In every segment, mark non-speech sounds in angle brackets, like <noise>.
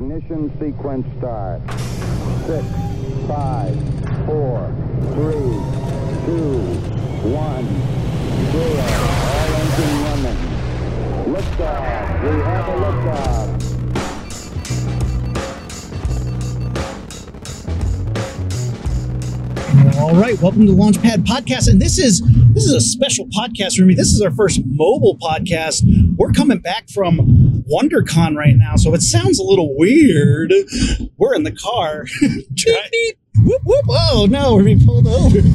Ignition sequence start. Six, five, four, three, two, one, zero. All engine running. Liftoff. We have a liftoff. All right, welcome to Launchpad Podcast, and this is this is a special podcast for me. This is our first mobile podcast. We're coming back from WonderCon right now, so it sounds a little weird. We're in the car. <laughs> Try- whoop, whoop. Oh no, we're being pulled over. <laughs>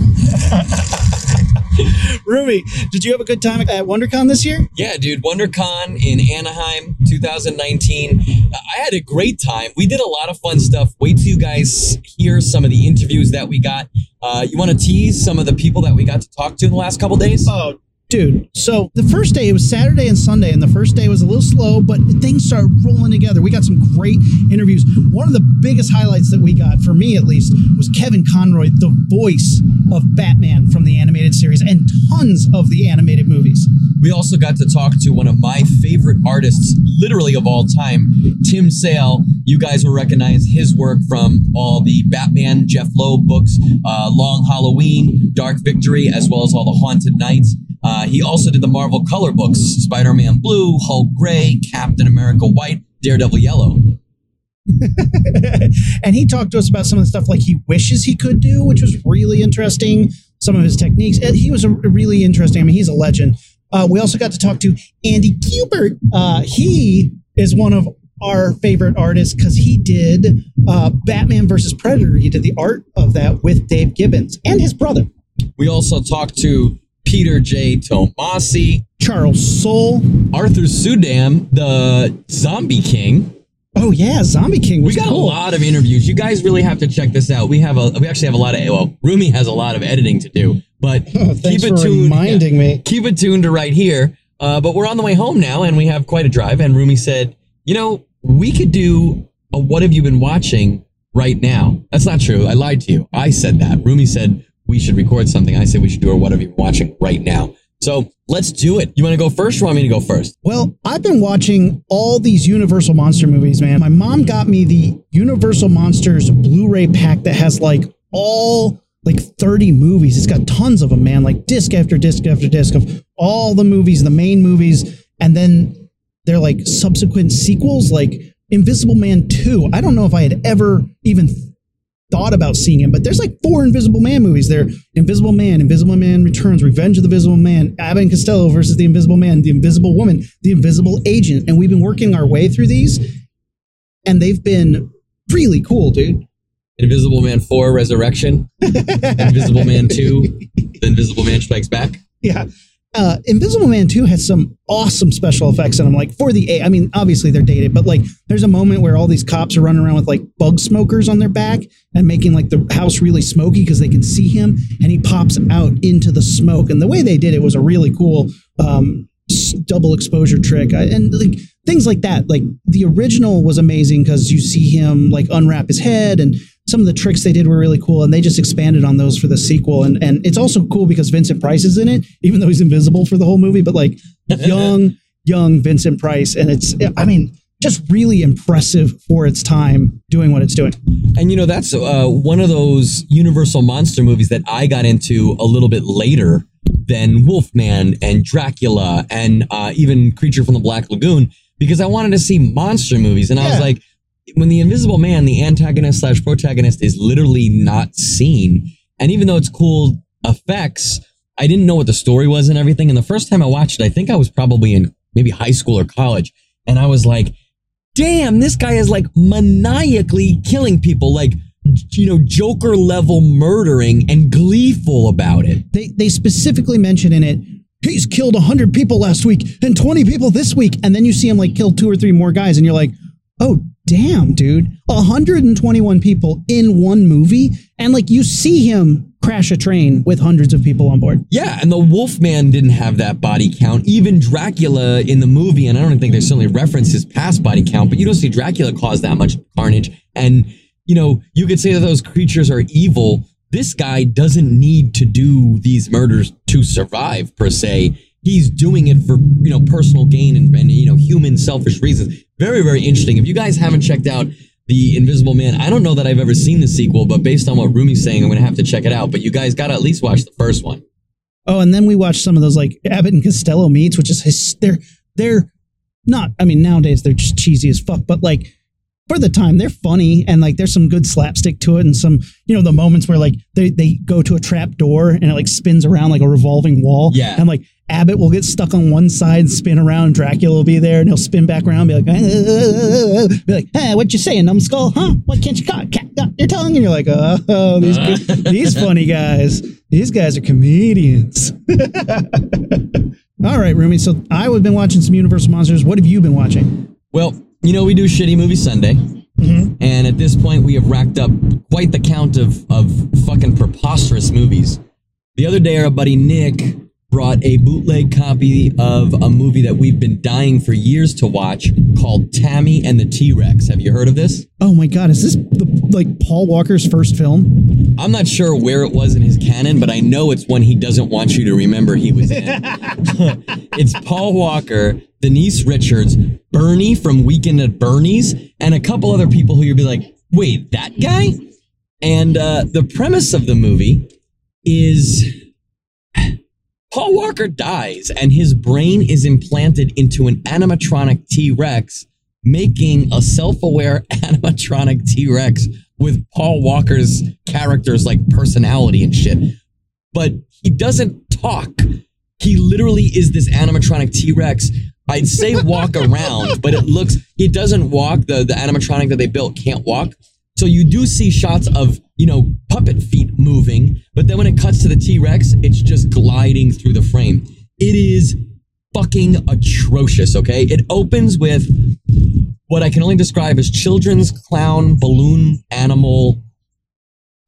Rumi, did you have a good time at WonderCon this year? Yeah, dude, WonderCon in Anaheim 2019. I had a great time. We did a lot of fun stuff. Wait till you guys hear some of the interviews that we got. Uh, you want to tease some of the people that we got to talk to in the last couple days? Oh, dude. So the first day, it was Saturday and Sunday, and the first day was a little slow, but things started rolling together. We got some great interviews. One of the biggest highlights that we got, for me at least, was Kevin Conroy, the voice of Batman from the animated series and tons of the animated movies. We also got to talk to one of my favorite artists, literally of all time, Tim Sale. You guys will recognize his work from all the Batman Jeph Loeb books, uh, Long Halloween, Dark Victory, as well as all the Haunted Nights. Uh, he also did the Marvel color books Spider Man Blue, Hulk Gray, Captain America White, Daredevil Yellow. <laughs> and he talked to us about some of the stuff like he wishes he could do, which was really interesting. Some of his techniques. He was a really interesting. I mean, he's a legend. Uh, we also got to talk to Andy Kubert. Uh, he is one of our favorite artists because he did uh, Batman versus Predator. He did the art of that with Dave Gibbons and his brother We also talked to Peter J. Tomasi, Charles Soule. Arthur Suydam, the Zombie King. Oh yeah, Zombie King. We got cool. a lot of interviews. You guys really have to check this out. We have a we actually have a lot of well, Rumi has a lot of editing to do, but <laughs> Oh, keep it tuned. reminding me. Keep it tuned to right here. Uh, but we're on the way home now, and we have quite a drive. And Rumi said, "You know, we could do a what have you been watching right now?" That's not true. I lied to you. I said that. Rumi said we should record something. I said we should do a what have you been watching right now. So let's do it. You want to go first, or want me to go first? Well, I've been watching all these Universal Monster movies, man. My mom got me the Universal Monsters Blu-ray pack that has like all like 30 movies. It's got tons of them, man. Like disc after disc after disc of all the movies, the main movies, and then they're like subsequent sequels like Invisible Man 2. I don't know if I had ever even thought about seeing him, but there's like four Invisible Man movies. There, Invisible Man, Invisible Man Returns, Revenge of the Invisible Man, Abbott and Costello versus the Invisible Man, the Invisible Woman, the Invisible Agent, and we've been working our way through these, and they've been really cool, dude. Invisible Man 4 Resurrection, <laughs> Invisible Man 2, The Invisible Man Strikes Back. Yeah. Uh, Invisible Man 2 has some awesome special effects and I'm like for the A I mean obviously they're dated but like there's a moment where all these cops are running around with like bug smokers on their back and making like the house really smoky because they can see him and he pops out into the smoke and the way they did it was a really cool um double exposure trick I, and like things like that like the original was amazing because you see him like unwrap his head and some of the tricks they did were really cool and they just expanded on those for the sequel and and it's also cool because Vincent Price is in it even though he's invisible for the whole movie but like <laughs> young young Vincent Price and it's I mean just really impressive for its time doing what it's doing. And you know, that's uh, one of those Universal monster movies that I got into a little bit later than Wolfman and Dracula and uh, even Creature from the Black Lagoon because I wanted to see monster movies. And I was like, when the Invisible Man, the antagonist slash protagonist, is literally not seen, and even though it's cool effects, I didn't know what the story was and everything. And the first time I watched it, I think I was probably in maybe high school or college, and I was like, damn, this guy is like maniacally killing people, like, you know, Joker level murdering and gleeful about it. They they specifically mention in it he's killed 100 people last week and 20 people this week and then you see him like kill two or three more guys and you're like, "Oh, damn, dude. 121 people in one movie and like you see him crash a train with hundreds of people on board." Yeah, and the Wolfman didn't have that body count. Even Dracula in the movie, and I don't think they certainly reference his past body count, but you don't see Dracula cause that much carnage. And, you know, you could say that those creatures are evil. This guy doesn't need to do these murders to survive, per se. He's doing it for you know personal gain and, and you know human selfish reasons. Very very interesting. If you guys haven't checked out the Invisible Man, I don't know that I've ever seen the sequel, but based on what Rumi's saying, I'm gonna have to check it out. But you guys got to at least watch the first one. Oh, and then we watched some of those like Abbott and Costello meets, which is his, they're they're not. I mean, nowadays they're just cheesy as fuck, but like for the time they're funny and like there's some good slapstick to it and some you know the moments where like they they go to a trap door and it like spins around like a revolving wall. Yeah. and like Abbott will get stuck on one side, and spin around. Dracula will be there, and he'll spin back around, be like, uh, uh, uh, be like, "Hey, what you saying, numbskull? Huh? What can't you cut? Cat got your tongue?" And you're like, "Oh, these <laughs> these funny guys. These guys are comedians." <laughs> All right, Rumi. So I've been watching some Universal Monsters. What have you been watching? Well, you know we do shitty movie Sunday, mm-hmm. and at this point we have racked up quite the count of of fucking preposterous movies. The other day, our buddy Nick brought a bootleg copy of a movie that we've been dying for years to watch called Tammy and the T Rex. Have you heard of this? Oh my God, is this the, like Paul Walker's first film? I'm not sure where it was in his canon, but I know it's one he doesn't want you to remember he was in. <laughs> it's Paul Walker, Denise Richards, Bernie from Weekend at Bernie's, and a couple other people who you'd be like, wait, that guy? And uh, the premise of the movie is Paul Walker dies, and his brain is implanted into an animatronic T Rex, making a self aware <laughs> animatronic T Rex with Paul Walker's character's like personality and shit. But he doesn't talk. He literally is this animatronic T Rex. I'd say walk <laughs> around, but it looks, he doesn't walk. The, the animatronic that they built can't walk. So you do see shots of, you know, puppet feet moving, but then when it cuts to the T Rex, it's just gliding through the frame. It is fucking atrocious, okay? It opens with what I can only describe as children's clown balloon animal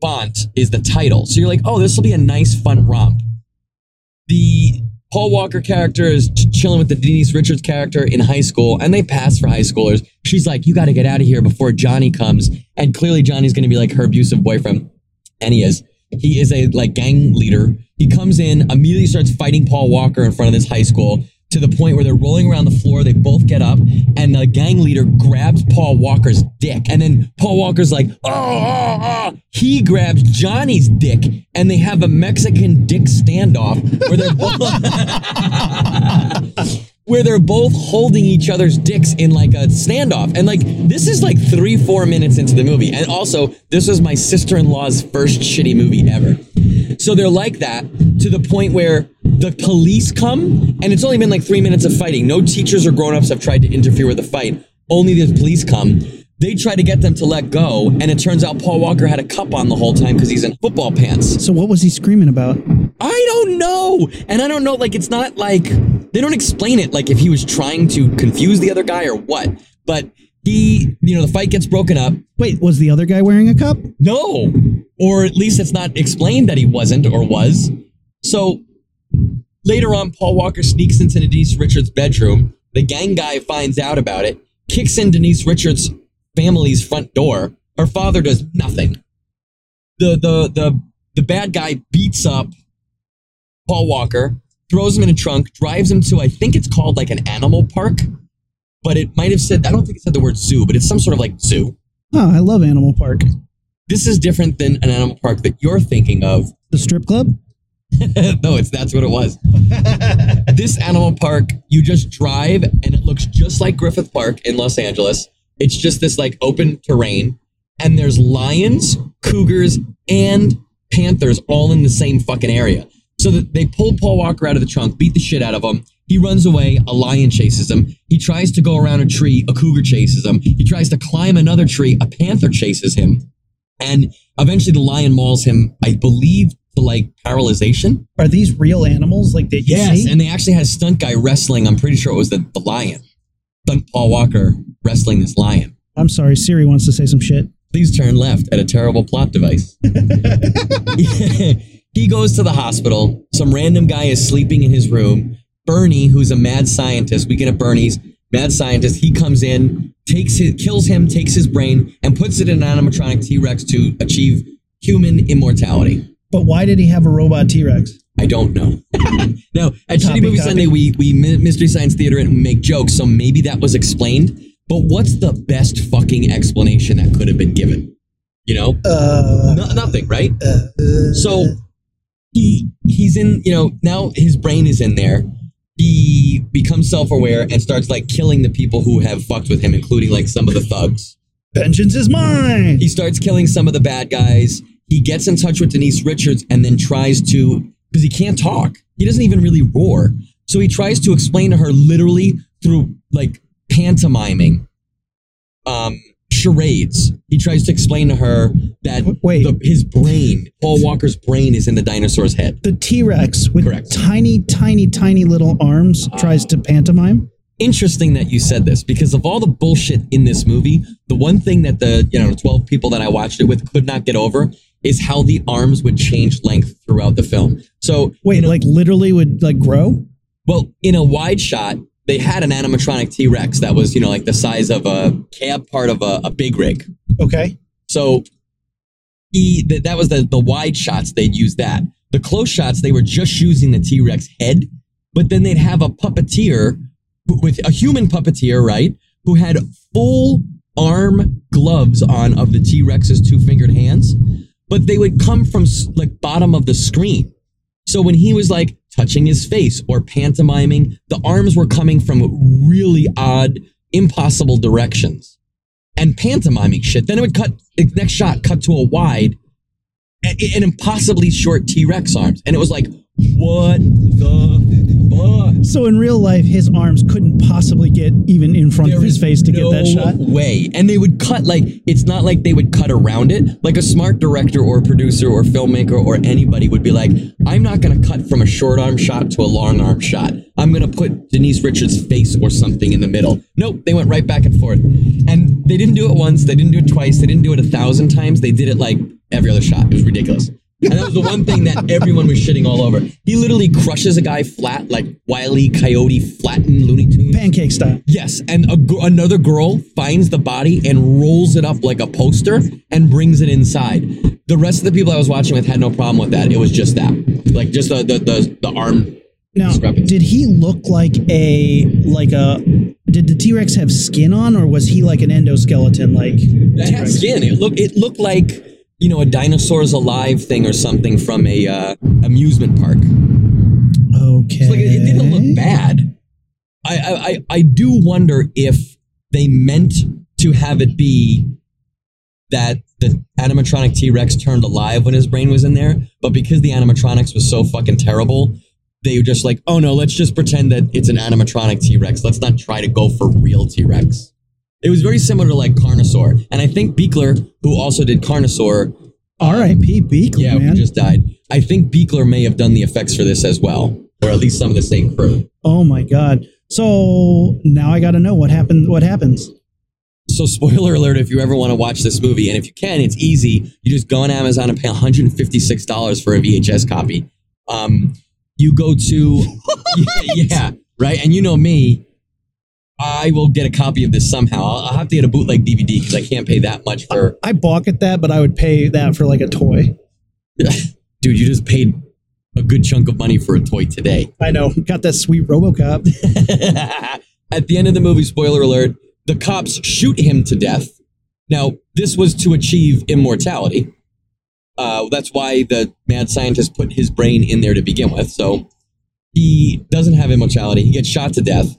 font is the title. So you're like, oh, this will be a nice, fun romp. The Paul Walker character is ch- chilling with the Denise Richards character in high school, and they pass for high schoolers. She's like, you got to get out of here before Johnny comes. And clearly, Johnny's going to be like her abusive boyfriend. And he is. He is a like gang leader. He comes in, immediately starts fighting Paul Walker in front of this high school to the point where they're rolling around the floor. They both get up, and the gang leader grabs Paul Walker's dick. And then Paul Walker's like, oh, oh, oh. He grabs Johnny's dick, and they have a Mexican dick standoff where they're both. <laughs> <laughs> <laughs> Where they're both holding each other's dicks in like a standoff. And like, this is like three, four minutes into the movie. And also, this was my sister in law's first shitty movie ever. So they're like that to the point where the police come, and it's only been like three minutes of fighting. No teachers or grown ups have tried to interfere with the fight. Only the police come. They try to get them to let go, and it turns out Paul Walker had a cup on the whole time because he's in football pants. So what was he screaming about? I don't know. And I don't know, like, it's not like they don't explain it like if he was trying to confuse the other guy or what. But he, you know, the fight gets broken up. Wait, was the other guy wearing a cup? No. Or at least it's not explained that he wasn't or was. So later on, Paul Walker sneaks into Denise Richards' bedroom. The gang guy finds out about it, kicks in Denise Richards' family's front door. Her father does nothing. The the the the bad guy beats up Paul Walker, throws him in a trunk, drives him to I think it's called like an animal park, but it might have said I don't think it said the word zoo, but it's some sort of like zoo. Oh, I love Animal Park. This is different than an animal park that you're thinking of. The strip club? <laughs> no, it's that's what it was. <laughs> this animal park, you just drive and it looks just like Griffith Park in Los Angeles. It's just this like open terrain, and there's lions, cougars, and panthers all in the same fucking area. So that they pull Paul Walker out of the trunk, beat the shit out of him. He runs away. A lion chases him. He tries to go around a tree. A cougar chases him. He tries to climb another tree. A panther chases him. And eventually the lion mauls him, I believe, to like paralyzation. Are these real animals like that you Yes, see? and they actually had a stunt guy wrestling. I'm pretty sure it was the, the lion. Stunt Paul Walker wrestling this lion. I'm sorry, Siri wants to say some shit. Please turn left at a terrible plot device. <laughs> <laughs> he goes to the hospital. Some random guy is sleeping in his room. Bernie, who's a mad scientist, Weekend at Bernie's, mad scientist, he comes in, takes his, kills him, takes his brain, and puts it in an animatronic T Rex to achieve human immortality. But why did he have a robot T Rex? I don't know. <laughs> no, at Shitty Movie copy. Sunday, we we mystery science theater and make jokes, so maybe that was explained. But what's the best fucking explanation that could have been given? You know, Uh, no, nothing, right? So he he's in, you know, now his brain is in there. He becomes self-aware and starts like killing the people who have fucked with him, including like some of the thugs. vengeance is mine. He starts killing some of the bad guys. He gets in touch with Denise Richards and then tries to because he can't talk. He doesn't even really roar. So he tries to explain to her literally through like pantomiming um charades. He tries to explain to her that Wait. the, his brain, Paul Walker's brain is in the dinosaur's head. the T Rex with Correct. tiny, tiny, tiny little arms tries to pantomime. interesting that you said this because of all the bullshit in this movie, the one thing that the you know 12 people that I watched it with could not get over is how the arms would change length throughout the film. So, Wait, like literally would like grow? well, in a wide shot, they had an animatronic T-Rex that was, you know, like the size of a cab part of a, a big rig. Okay. So he th- that was the the wide shots they'd use that. The close shots they were just using the T Rex head, but then they'd have a puppeteer with a human puppeteer, right, who had full arm gloves on of the T Rex's two fingered hands, but they would come from like bottom of the screen. So when he was like touching his face or pantomiming, the arms were coming from really odd, impossible directions and pantomiming shit. Then it would cut, the next shot cut to a wide, and, and impossibly short T Rex arms. And it was like, what the? So in real life, his arms couldn't possibly get even in front of his face to get that no shot. Way. And they would cut like it's not like they would cut around it. Like a smart director or producer or filmmaker or anybody would be like, I'm not gonna cut from a short arm shot to a long arm shot. I'm gonna put Denise Richards' face or something in the middle. Nope, they went right back and forth. And they didn't do it once, they didn't do it twice, they didn't do it a thousand times. They did it like every other shot. It was ridiculous. And that was the one thing that everyone was shitting all over. He literally crushes a guy flat, like Wiley Coyote flattened Looney Tunes. Pancake style. Yes, and a, another girl finds the body and rolls it up like a poster and brings it inside. The rest of the people I was watching with had no problem with that. It was just that, like just the the the, the arm. Now, did he look like a like a? Did the T Rex have skin on, or was he like an endoskeleton? Like It had skin. It looked it looked like you know a dinosaurs alive thing or something from a uh, amusement park. okay, It's like it, didn't look bad. I, I I I do wonder if they meant to have it be that the animatronic T Rex turned alive when his brain was in there, but because the animatronics was so fucking terrible, they were just like, oh no, let's just pretend that it's an animatronic T Rex. Let's not try to go for real T Rex. It was very similar to like Carnosaur, and I think Buechler, who also did Carnosaur, R.I.P. Buechler, yeah, man. who just died. I think Buechler may have done the effects for this as well, or at least some of the same crew. oh my god. So now I got to know what happened. What happens? So, spoiler alert if you ever want to watch this movie, and if you can, it's easy. You just go on Amazon and pay $156 for a VHS copy. Um, you go to, <laughs> yeah, yeah, right? And you know me, I will get a copy of this somehow. I'll, I'll have to get a bootleg DVD because I can't pay that much for. I balk at that, but I would pay that for like a toy. <laughs> Dude, you just paid a good chunk of money for a toy today. I know. Got that sweet RoboCop. <laughs> At the end of the movie, spoiler alert, the cops shoot him to death. Now, this was to achieve immortality. Uh, that's why the mad scientist put his brain in there to begin with. So he doesn't have immortality. He gets shot to death.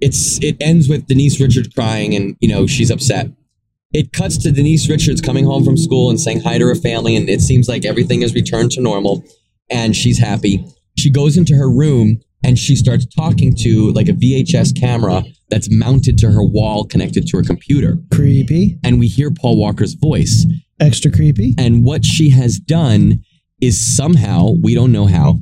It's it ends with Denise Richards crying, and you know she's upset. It cuts to Denise Richards coming home from school and saying hi to her family, and it seems like everything has returned to normal, and she's happy. She goes into her room and she starts talking to like a VHS camera that's mounted to her wall connected to her computer. creepy. And we hear Paul Walker's voice. Extra creepy. And what she has done is somehow, we don't know how,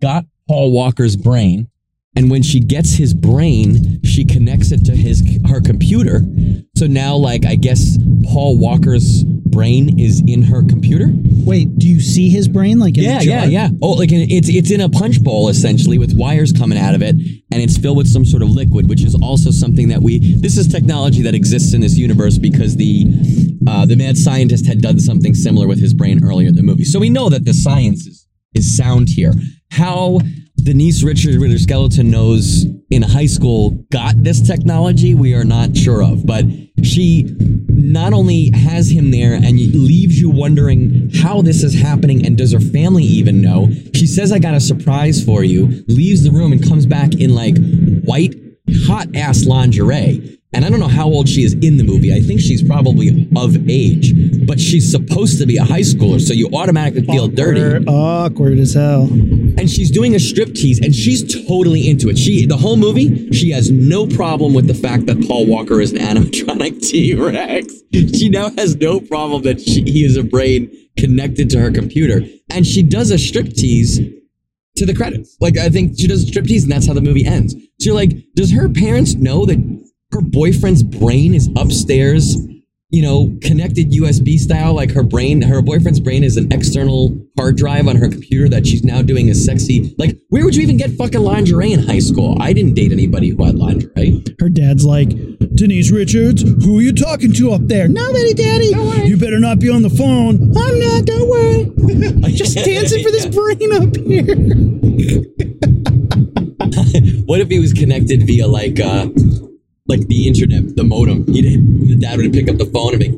got Paul Walker's brain. And when she gets his brain, she connects it to his her computer. So now, like, I guess Paul Walker's brain is in her computer. Wait, do you see his brain like in Yeah, a jar? yeah, yeah. Oh, like in- it's it's in a punch bowl essentially with wires coming out of it, and it's filled with some sort of liquid, which is also something that we. This is technology that exists in this universe because the uh, the mad scientist had done something similar with his brain earlier in the movie. So we know that the science is is sound here. how Denise Richards with her skeleton nose in high school got this technology, we are not sure of. But she not only has him there and leaves you wondering how this is happening and does her family even know. She says, I got a surprise for you, leaves the room and comes back in like white, hot ass lingerie. And I don't know how old she is in the movie. I think she's probably of age, but she's supposed to be a high schooler, so you automatically feel dirty. Awkward, awkward as hell. And she's doing a strip tease, and she's totally into it. She, the whole movie, she has no problem with the fact that Paul Walker is an animatronic <laughs> T Rex. She now has no problem that she, he is a brain connected to her computer, and she does a strip tease to the credits. Like I think she does a strip tease, and that's how the movie ends. So you're like, does her parents know that her boyfriend's brain is upstairs, you know, connected USB style. Like her brain, her boyfriend's brain is an external hard drive on her computer that she's now doing a sexy. Like, where would you even get fucking lingerie in high school? I didn't date anybody who had lingerie. Her dad's like, Denise Richards, who are you talking to up there? Nobody, Daddy. You better not be on the phone. I'm not. Don't worry. <laughs> I'm just dancing for this <laughs> brain up here. <laughs> what if he was connected via like, uh, like the internet, the modem? He'd, the dad would pick up the phone and be.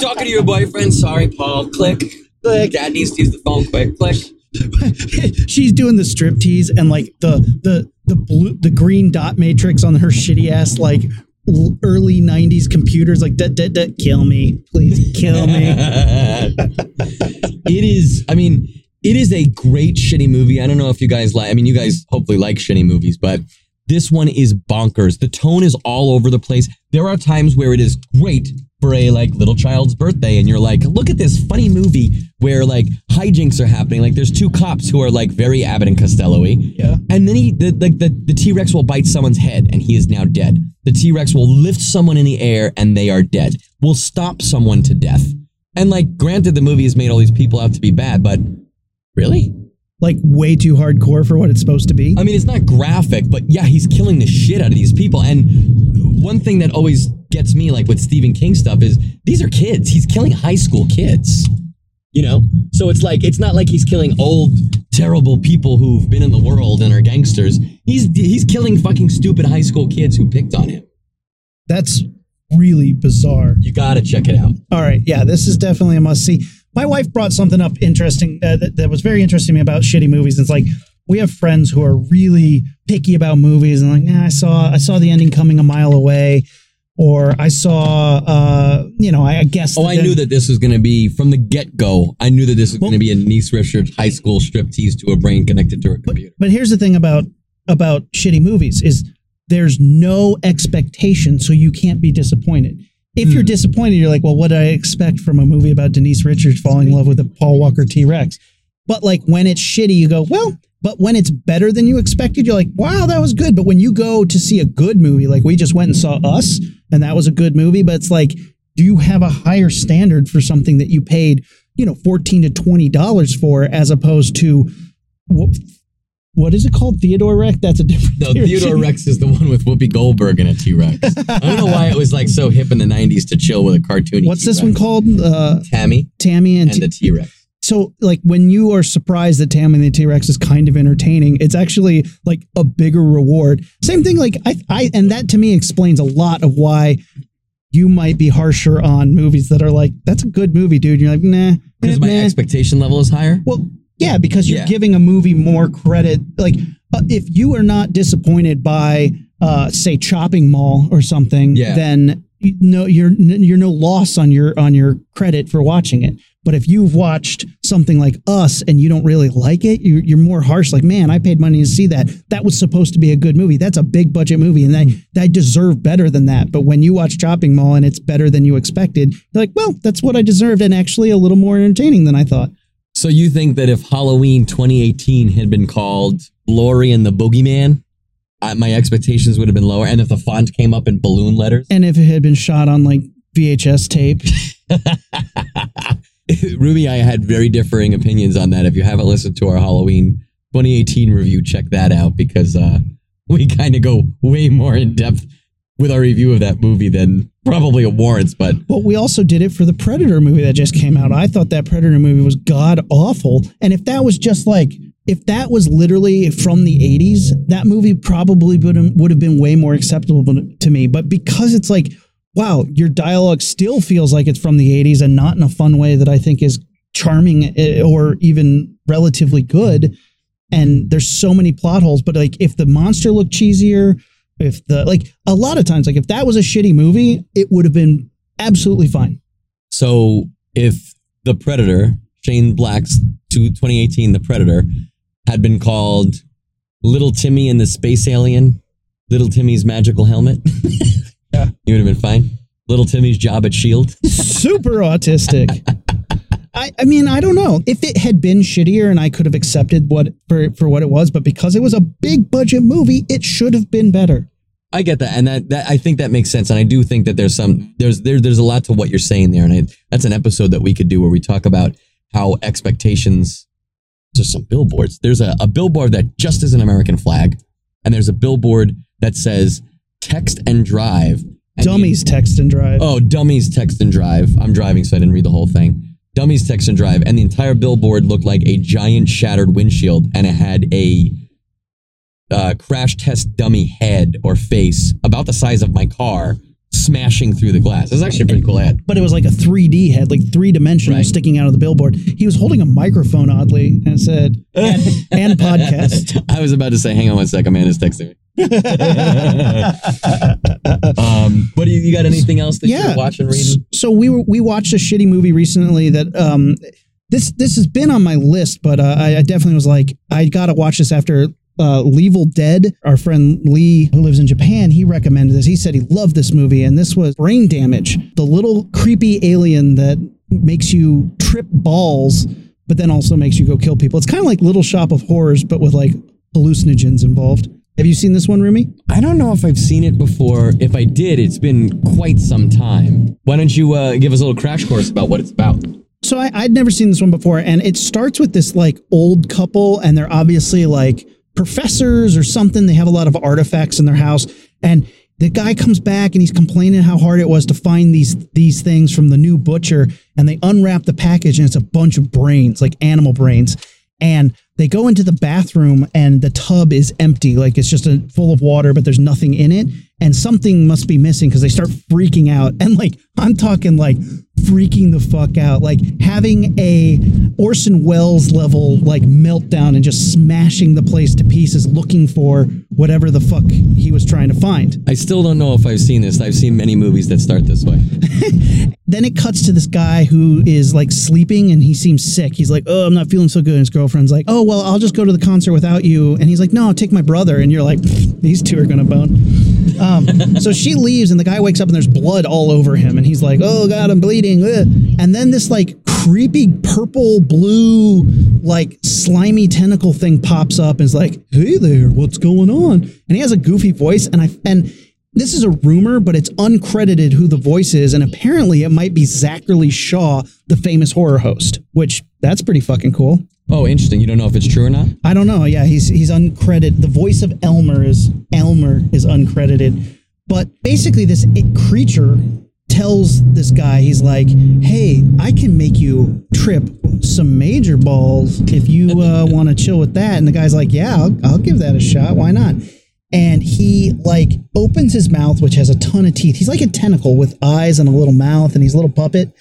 Talking to your boyfriend. Sorry, Paul. Click. Click. Dad needs to use the phone. Quick. Click. <laughs> She's doing the strip tease and like the the the blue the green dot matrix on her shitty ass like early 90s computers like "Duh, duh, duh, kill me please kill me <laughs> it is i mean it is a great shitty movie i don't know if you guys like i mean you guys hopefully like shitty movies but this one is bonkers the tone is all over the place there are times where it is great for a like little child's birthday and you're like look at this funny movie where like hijinks are happening like there's two cops who are like very abbott and costello yeah and then he, the, like the, the T Rex will bite someone's head and he is now dead. The T Rex will lift someone in the air and they are dead. Will stop someone to death. And like, granted, the movie has made all these people out to be bad, but really? Like way too hardcore for what it's supposed to be I mean, it's not graphic, but yeah, he's killing the shit out of these people. And one thing that always gets me, like with Stephen King stuff, is these are kids. He's killing high school kids. You know? So it's like, it's not like he's killing old, terrible people who've been in the world and are gangsters. He's he's killing fucking stupid high school kids who picked on him. that's really bizarre You gotta check it out. All right, yeah, this is definitely a must see. My wife brought something up interesting uh, that, that was very interesting to me about shitty movies. It's like we have friends who are really picky about movies and like, nah, I saw I saw the ending coming a mile away, or I saw, uh, you know, I, I guess. Oh, I knew that this was going to be from the get go. I knew that this was going to be a Denise Richards high school striptease to a brain connected to a computer. But here's the thing about about shitty movies is there's no expectation, so you can't be disappointed. If you're hmm. disappointed, you're like, well, what did I expect from a movie about Denise Richards falling in love with a Paul Walker T Rex? But like when it's shitty, you go, well, but when it's better than you expected, you're like, wow, that was good. But when you go to see a good movie, like we just went and saw Us, and that was a good movie, but it's like, do you have a higher standard for something that you paid, you know, 14 to $20 for as opposed to what is it called? Theodore Rex? That's a different. No, Theodore Rex is the one with Whoopi Goldberg and a T Rex. <laughs> I don't know why it was like so hip in the 90s to chill with a cartoon. What's this one called? Uh, Tammy Tammy and, and the T Rex. so like when you are surprised that Tammy and the T Rex is kind of entertaining, it's actually like a bigger reward. Same thing, like I, I, and that to me explains a lot of why you might be harsher on movies that are like that's a good movie, dude. You're like nah, Because eh, my nah. expectation level is higher. Well, yeah, because you're Yeah. giving a movie more credit. Like, uh, if you are not disappointed by, uh, say, Chopping Mall or something, Yeah. then you no, you're you're no loss on your on your credit for watching it. But if you've watched something like Us and you don't really like it, you're, you're more harsh. Like, man, I paid money to see that. That was supposed to be a good movie. That's a big budget movie, and. I, I deserve better than that. But when you watch Chopping Mall and it's better than you expected, you're like, well, that's what I deserved, and actually a little more entertaining than I thought. So you think that if Halloween 2018 had been called Lori and the Boogeyman, uh, my expectations would have been lower, and if the font came up in balloon letters, And if it had been shot on like VHS tape, <laughs> Ruby, I had very differing opinions on that. If you haven't listened to our Halloween 2018 review, check that out because uh, we kind of go way more in depth with our review of that movie than probably warrants. But But we also did it for the Predator movie that just came out. I thought that Predator movie was god awful. And if that was just like, if that was literally from the 80s, that movie probably would would have been way more acceptable to me. But because it's like, wow, your dialogue still feels like it's from the 80s and not in a fun way that I think is charming eh, or even relatively good. And there's so many plot holes. But like, if the monster looked cheesier, if the like a lot of times, like if that was a shitty movie, it would have been absolutely fine. so if the Predator, Shane Black's to 2018 The Predator, had been called Little Timmy and the Space Alien, Little Timmy's Magical Helmet, <laughs> Yeah. you would have been fine. Little Timmy's job at Shield. super autistic. <laughs> I, I mean, I don't know if it had been shittier and I could have accepted what for for what it was, but because it was a big budget movie, it should have been better. I get that, and that, that I think that makes sense, and I do think that there's some there's there, there's a lot to what you're saying there, and I, that's an episode that we could do where we talk about how expectations. There's some billboards. There's a, a billboard that just is an American flag, and there's a billboard that says "text and drive." And the- Dummies text and drive. Oh, dummies text and drive. I'm driving, so I didn't read the whole thing. Dummies text and drive, and the entire billboard looked like a giant shattered windshield, and it had a uh, crash test dummy head or face about the size of my car smashing through the glass. It was actually a pretty cool ad. But it was like a 3D head, like three dimensional, Right. sticking out of the billboard. He was holding a microphone oddly, and said and, and <laughs> podcast. I was about to say, hang on one sec, Amanda's texting me. <laughs> <laughs> um, what do you, you got? Anything else that Yeah. you're watching, reading? So we were, we watched a shitty movie recently that um this this has been on my list, but uh, I, I definitely was like I gotta watch this after. Uh, Dead, our friend Lee, who lives in Japan, he recommended this. He said he loved this movie, and this was Brain Damage, the little creepy alien that makes you trip balls, but then also makes you go kill people. It's kind of like Little Shop of Horrors, but with like hallucinogens involved. Have you seen this one, Rumi? I don't know if I've seen it before. If I did, it's been quite some time. Why don't you uh, give us a little crash course about what it's about? So I, I'd never seen this one before, and it starts with this like old couple, and they're obviously like professors or something. They have a lot of artifacts in their house, and the guy comes back and he's complaining how hard it was to find these these things from the new butcher, and they unwrap the package, and it's a bunch of brains, like animal brains, and they go into the bathroom, and the tub is empty, like it's just a, full of water, but there's nothing in it, and something must be missing because they start freaking out, and like I'm talking like freaking the fuck out, like having a Orson Welles level like meltdown and just smashing the place to pieces, looking for whatever the fuck he was trying to find. I still don't know if I've seen this. I've seen many movies that start this way. <laughs> Then it cuts to this guy who is like sleeping and he seems sick. He's like, "Oh, I'm not feeling so good." And his girlfriend's like, "Oh, well, I'll just go to the concert without you." And he's like, "No, I'll take my brother." And you're like, "These two are gonna bone." Um, <laughs> so she leaves and the guy wakes up and there's blood all over him and he's like, "Oh God, I'm bleeding." ugh." And then this like creepy purple blue like slimy tentacle thing pops up and is like, "Hey there, what's going on?" And he has a goofy voice and I and this is a rumor, but it's uncredited who the voice is, and apparently it might be Zachary Shaw, the famous horror host. Which that's pretty fucking cool. Oh, interesting. You don't know if it's true or not? I don't know. Yeah, he's he's uncredited. The voice of Aylmer is Aylmer is uncredited, but basically this creature tells this guy he's like, "Hey, I can make you trip some major balls if you <laughs> uh, want to chill with that." And the guy's like, "Yeah, I'll, I'll give that a shot. Why not?" And he like opens his mouth, which has a ton of teeth. He's like a tentacle with eyes and a little mouth, and he's a little puppet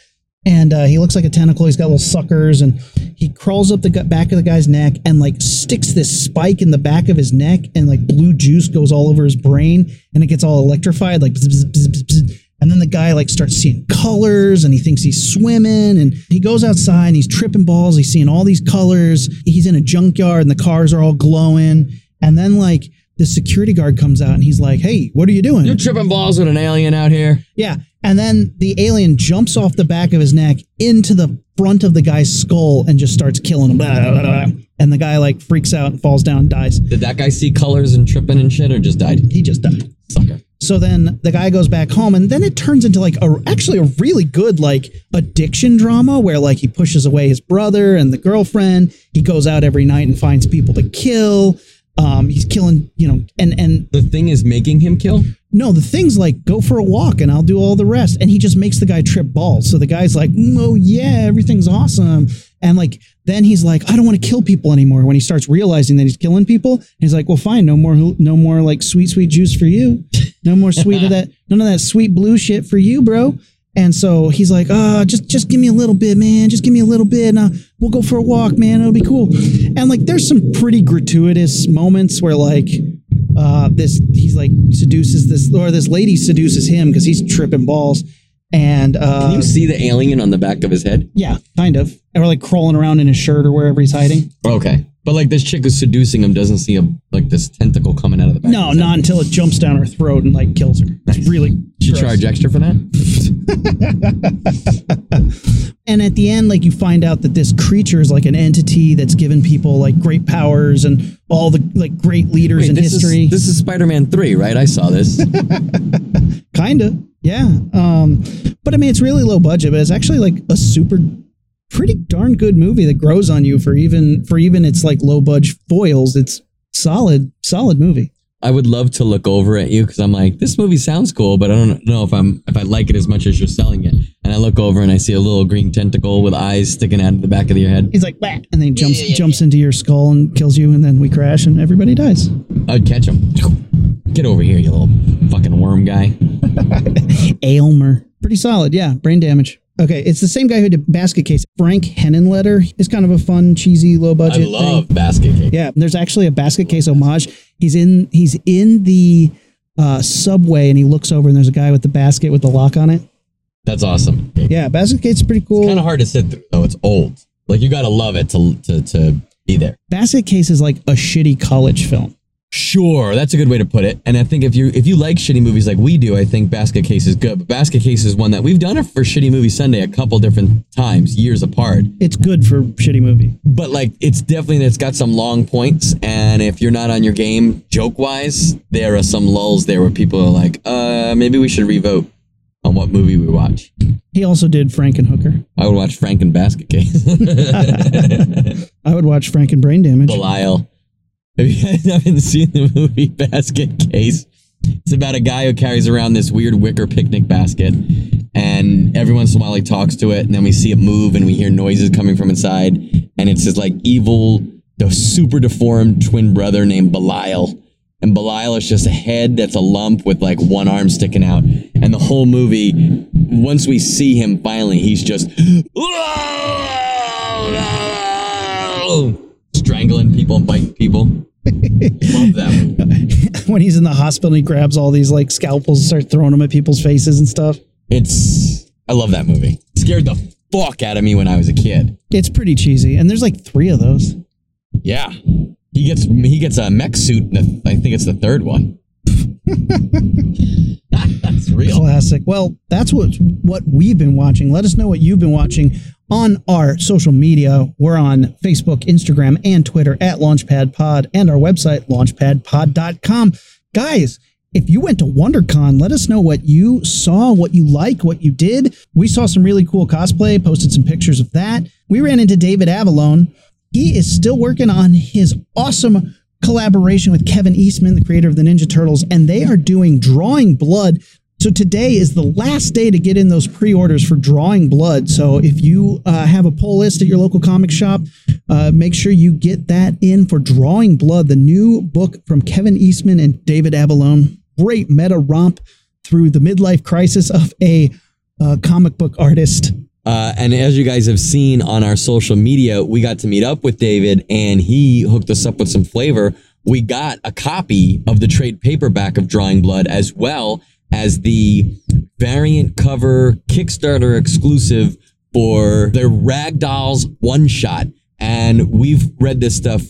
and uh, he looks like a tentacle. He's got little suckers, and he crawls up the gu- back of the guy's neck and like sticks this spike in the back of his neck, and like blue juice goes all over his brain, and it gets all electrified, like. bzz, bzz, bzz. And then the guy like starts seeing colors, and he thinks he's swimming, and he goes outside and he's tripping balls. He's seeing all these colors. He's in a junkyard, and the cars are all glowing. And then like the security guard comes out, and he's like, "Hey, what are you doing?" You're tripping balls with an alien out here. Yeah. And then the alien jumps off the back of his neck into the front of the guy's skull and just starts killing him. Blah, blah, blah. And the guy like freaks out and falls down and dies. Did that guy see colors and tripping and shit or just died? He just died. Sucker. So then the guy goes back home and then it turns into like a actually a really good like addiction drama where like he pushes away his brother and the girlfriend. He goes out every night and finds people to kill. Um, he's killing, you know, and and The thing is making him kill. no, the thing's like go for a walk and I'll do all the rest. And he just makes the guy trip balls. So the guy's like, "Mm, oh yeah, everything's awesome. And like then he's like, I don't want to kill people anymore. When he starts realizing that he's killing people, he's like, well, fine, no more, no more like sweet, sweet juice for you. No more sweet of <laughs> that, none of that sweet blue shit for you, bro. And so he's like, oh, just just give me a little bit, man. Just give me a little bit, and uh, we'll go for a walk, man. It'll be cool. And like, there's some pretty gratuitous moments where like uh, this he's like seduces this or this lady seduces him because he's tripping balls and uh Can you see the alien on the back of his head? yeah kind of or like crawling around in his shirt or wherever he's hiding Okay. But like this chick who's seducing him doesn't see a like this tentacle coming out of the back. no of his not head. until it jumps down her throat and like kills her it's really Gross. charge extra for that? <laughs> and at the end like you find out that this creature is like an entity that's given people like great powers and all the like great leaders Wait, in this history Is, this is Spider-Man 3, right? I saw this. <laughs> kind of yeah um but i mean it's really low budget but it's actually like a super pretty darn good movie that grows on you for even for even its like low budget foils it's solid solid movie I would love to look over at you because I'm like, this movie sounds cool, but I don't know if I'm if I like it as much as you're selling it. And I look over and I see a little green tentacle with eyes sticking out of the back of your head. he's like bah, and then he jumps yeah, yeah, jumps into your skull and kills you and then we crash and everybody dies I'd catch him. Get over here, you little fucking worm guy. <laughs> aylmer pretty solid yeah brain damage okay it's the same guy who did basket case frank henenlotter is kind of a fun cheesy low I budget thing. love basket case. Yeah, there's actually a basket case homage. He's in he's in the uh, subway and he looks over and there's a guy with the basket with the lock on it. That's awesome. Yeah, basket case's pretty cool. It's kind of hard to sit through though. It's old. Like you gotta love it to to to be there. basket case is like a shitty college film. Sure, that's a good way to put it. And I think if you if you like shitty movies like we do, I think Basket Case is good. But Basket Case is one that we've done it for Shitty Movie Sunday a couple different times, years apart. It's good for shitty movie. But like, it's definitely it's got some long points, and if you're not on your game joke wise, there are some lulls there where people are like, uh, maybe we should revote on what movie we watch. He also did Frankenhooker. I would watch Frank and Basket Case. <laughs> <laughs> I would watch Frank and Brain Damage. Belial. <laughs> If you guys haven't seen the movie Basket Case, it's about a guy who carries around this weird wicker picnic basket, and every once in a while he talks to it, and then we see it move, and we hear noises coming from inside, and it's this like evil, the super deformed twin brother named Belial. And Belial is just a head that's a lump with like one arm sticking out. And the whole movie, once we see him finally, he's just <laughs> strangling people and biting people. Love that. <laughs> when he's in the hospital, he grabs all these like scalpels and starts throwing them at people's faces and stuff. It's I love that movie. Scared the fuck out of me when I was a kid. It's pretty cheesy, and there's like three of those. Yeah. He gets he gets a mech suit. I think it's the third one. That's real. Classic. Well, that's what what we've been watching. Let us know what you've been watching on our social media. We're on Facebook, Instagram, and Twitter at Launchpad Pod, and our website launchpadpod.com. Guys, if you went to WonderCon, let us know what you saw, what you like, what you did. We saw some really cool cosplay, posted some pictures of that. We ran into David Avallone. He is still working on his awesome collaboration with Kevin Eastman, the creator of the Ninja Turtles, and they are doing Drawing Blood. So today is the last day to get in those pre-orders for Drawing Blood. So if you uh, have a pull list at your local comic shop, uh, make sure you get that in for Drawing Blood, the new book from Kevin Eastman and David Avallone. Great meta romp through the midlife crisis of a uh, comic book artist. Uh, and as you guys have seen on our social media, we got to meet up with David and he hooked us up with some flavor. We got a copy of the trade paperback of Drawing Blood as well as the variant cover Kickstarter exclusive for their Ragdolls one shot. And we've read this stuff.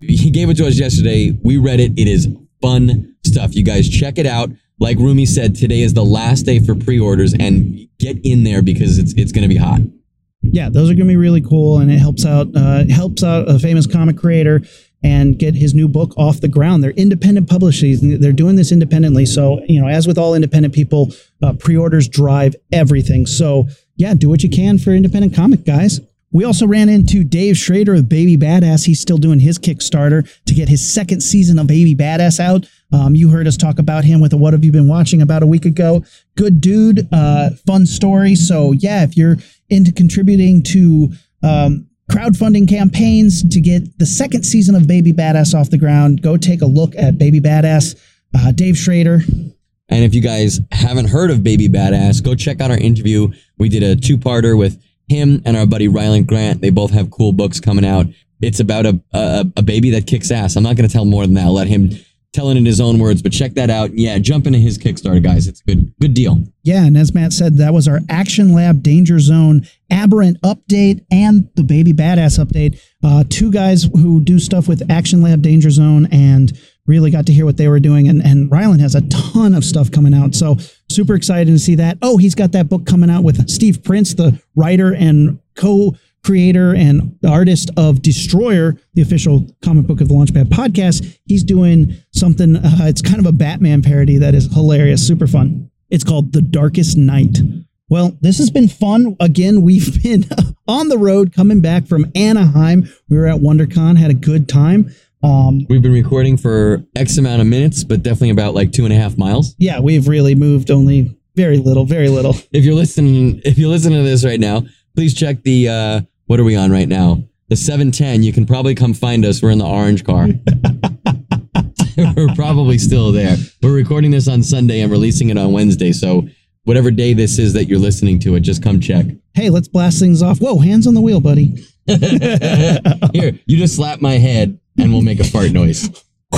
He gave it to us yesterday. We read it. It is fun stuff. You guys check it out. Like Rumi said, today is the last day for pre-orders and get in there because it's it's going to be hot. yeah, those are going to be really cool, and it helps out uh, helps out a famous comic creator and get his new book off the ground. They're independent publishers; they're doing this independently. So you know, as with all independent people, uh, pre-orders drive everything. So yeah, do what you can for independent comic guys. We also ran into Dave Schrader of Baby Badass. He's still doing his Kickstarter to get his second season of Baby Badass out. Um, you heard us talk about him with a What Have You Been Watching about a week ago. Good dude, uh, fun story. So, yeah, if you're into contributing to um, crowdfunding campaigns to get the second season of Baby Badass off the ground, go take a look at Baby Badass. Uh, Dave Schrader. And if you guys haven't heard of Baby Badass, go check out our interview. We did a two parter with him and our buddy Ryland Grant. They both have cool books coming out. It's about a, a, a baby that kicks ass. I'm not going to tell more than that. I'll let him tell it in his own words, but check that out. Yeah, jump into his Kickstarter, guys. It's a good, good deal. Yeah, and as Matt said, that was our Action Lab Danger Zone Aberrant update and the Baby Badass update. Uh, two guys who do stuff with Action Lab Danger Zone and really got to hear what they were doing. And, and Rylend has a ton of stuff coming out. So super excited to see that. Oh, he's got that book coming out with Steve Prince, the writer and co creator and artist of Destroyer, the official comic book of the Launchpad podcast. He's doing something, uh, it's kind of a Batman parody that is hilarious, super fun. It's called The Darkest Night. Well, this has been fun. Again, we've <laughs> been on the road coming back from Anaheim. We were at WonderCon, had a good time. Um, We've been recording for X amount of minutes, but definitely about like two and a half miles. yeah, we've really moved only very little, very little. If you're listening, if you're listening to this right now, please check the uh, what are we on right now? The 710. You can probably come find us. We're in the orange car. <laughs> <laughs> We're probably still there. We're recording this on Sunday and releasing it on Wednesday. So whatever day this is that you're listening to it, just come check. Hey, let's blast things off. Whoa, hands on the wheel, buddy. <laughs> Here, you just slap my head and we'll make a fart noise. <laughs>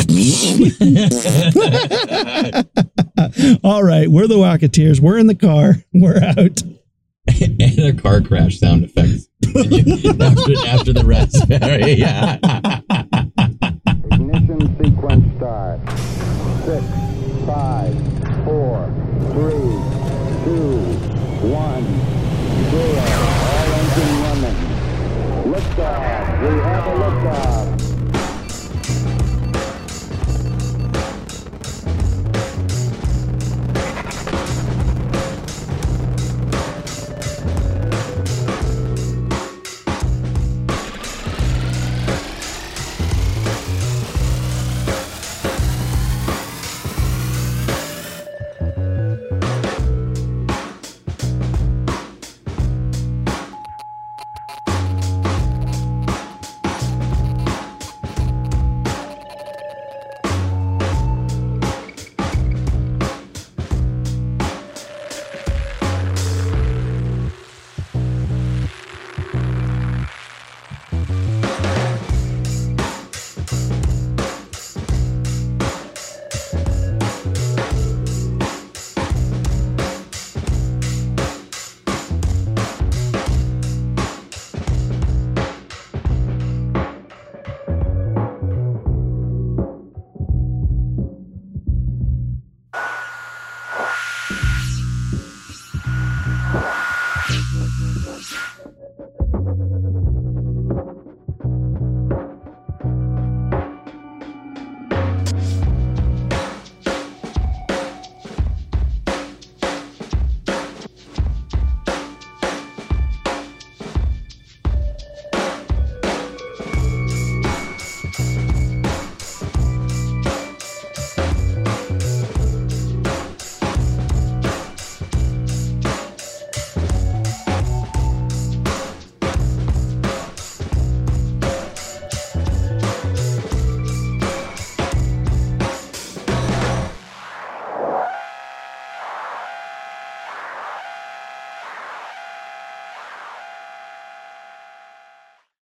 All right, we're the Rocketeers. We're in the car. We're out. and a car crash sound effects after, after the raspberry. Yeah. Sequence start. Six, five, four,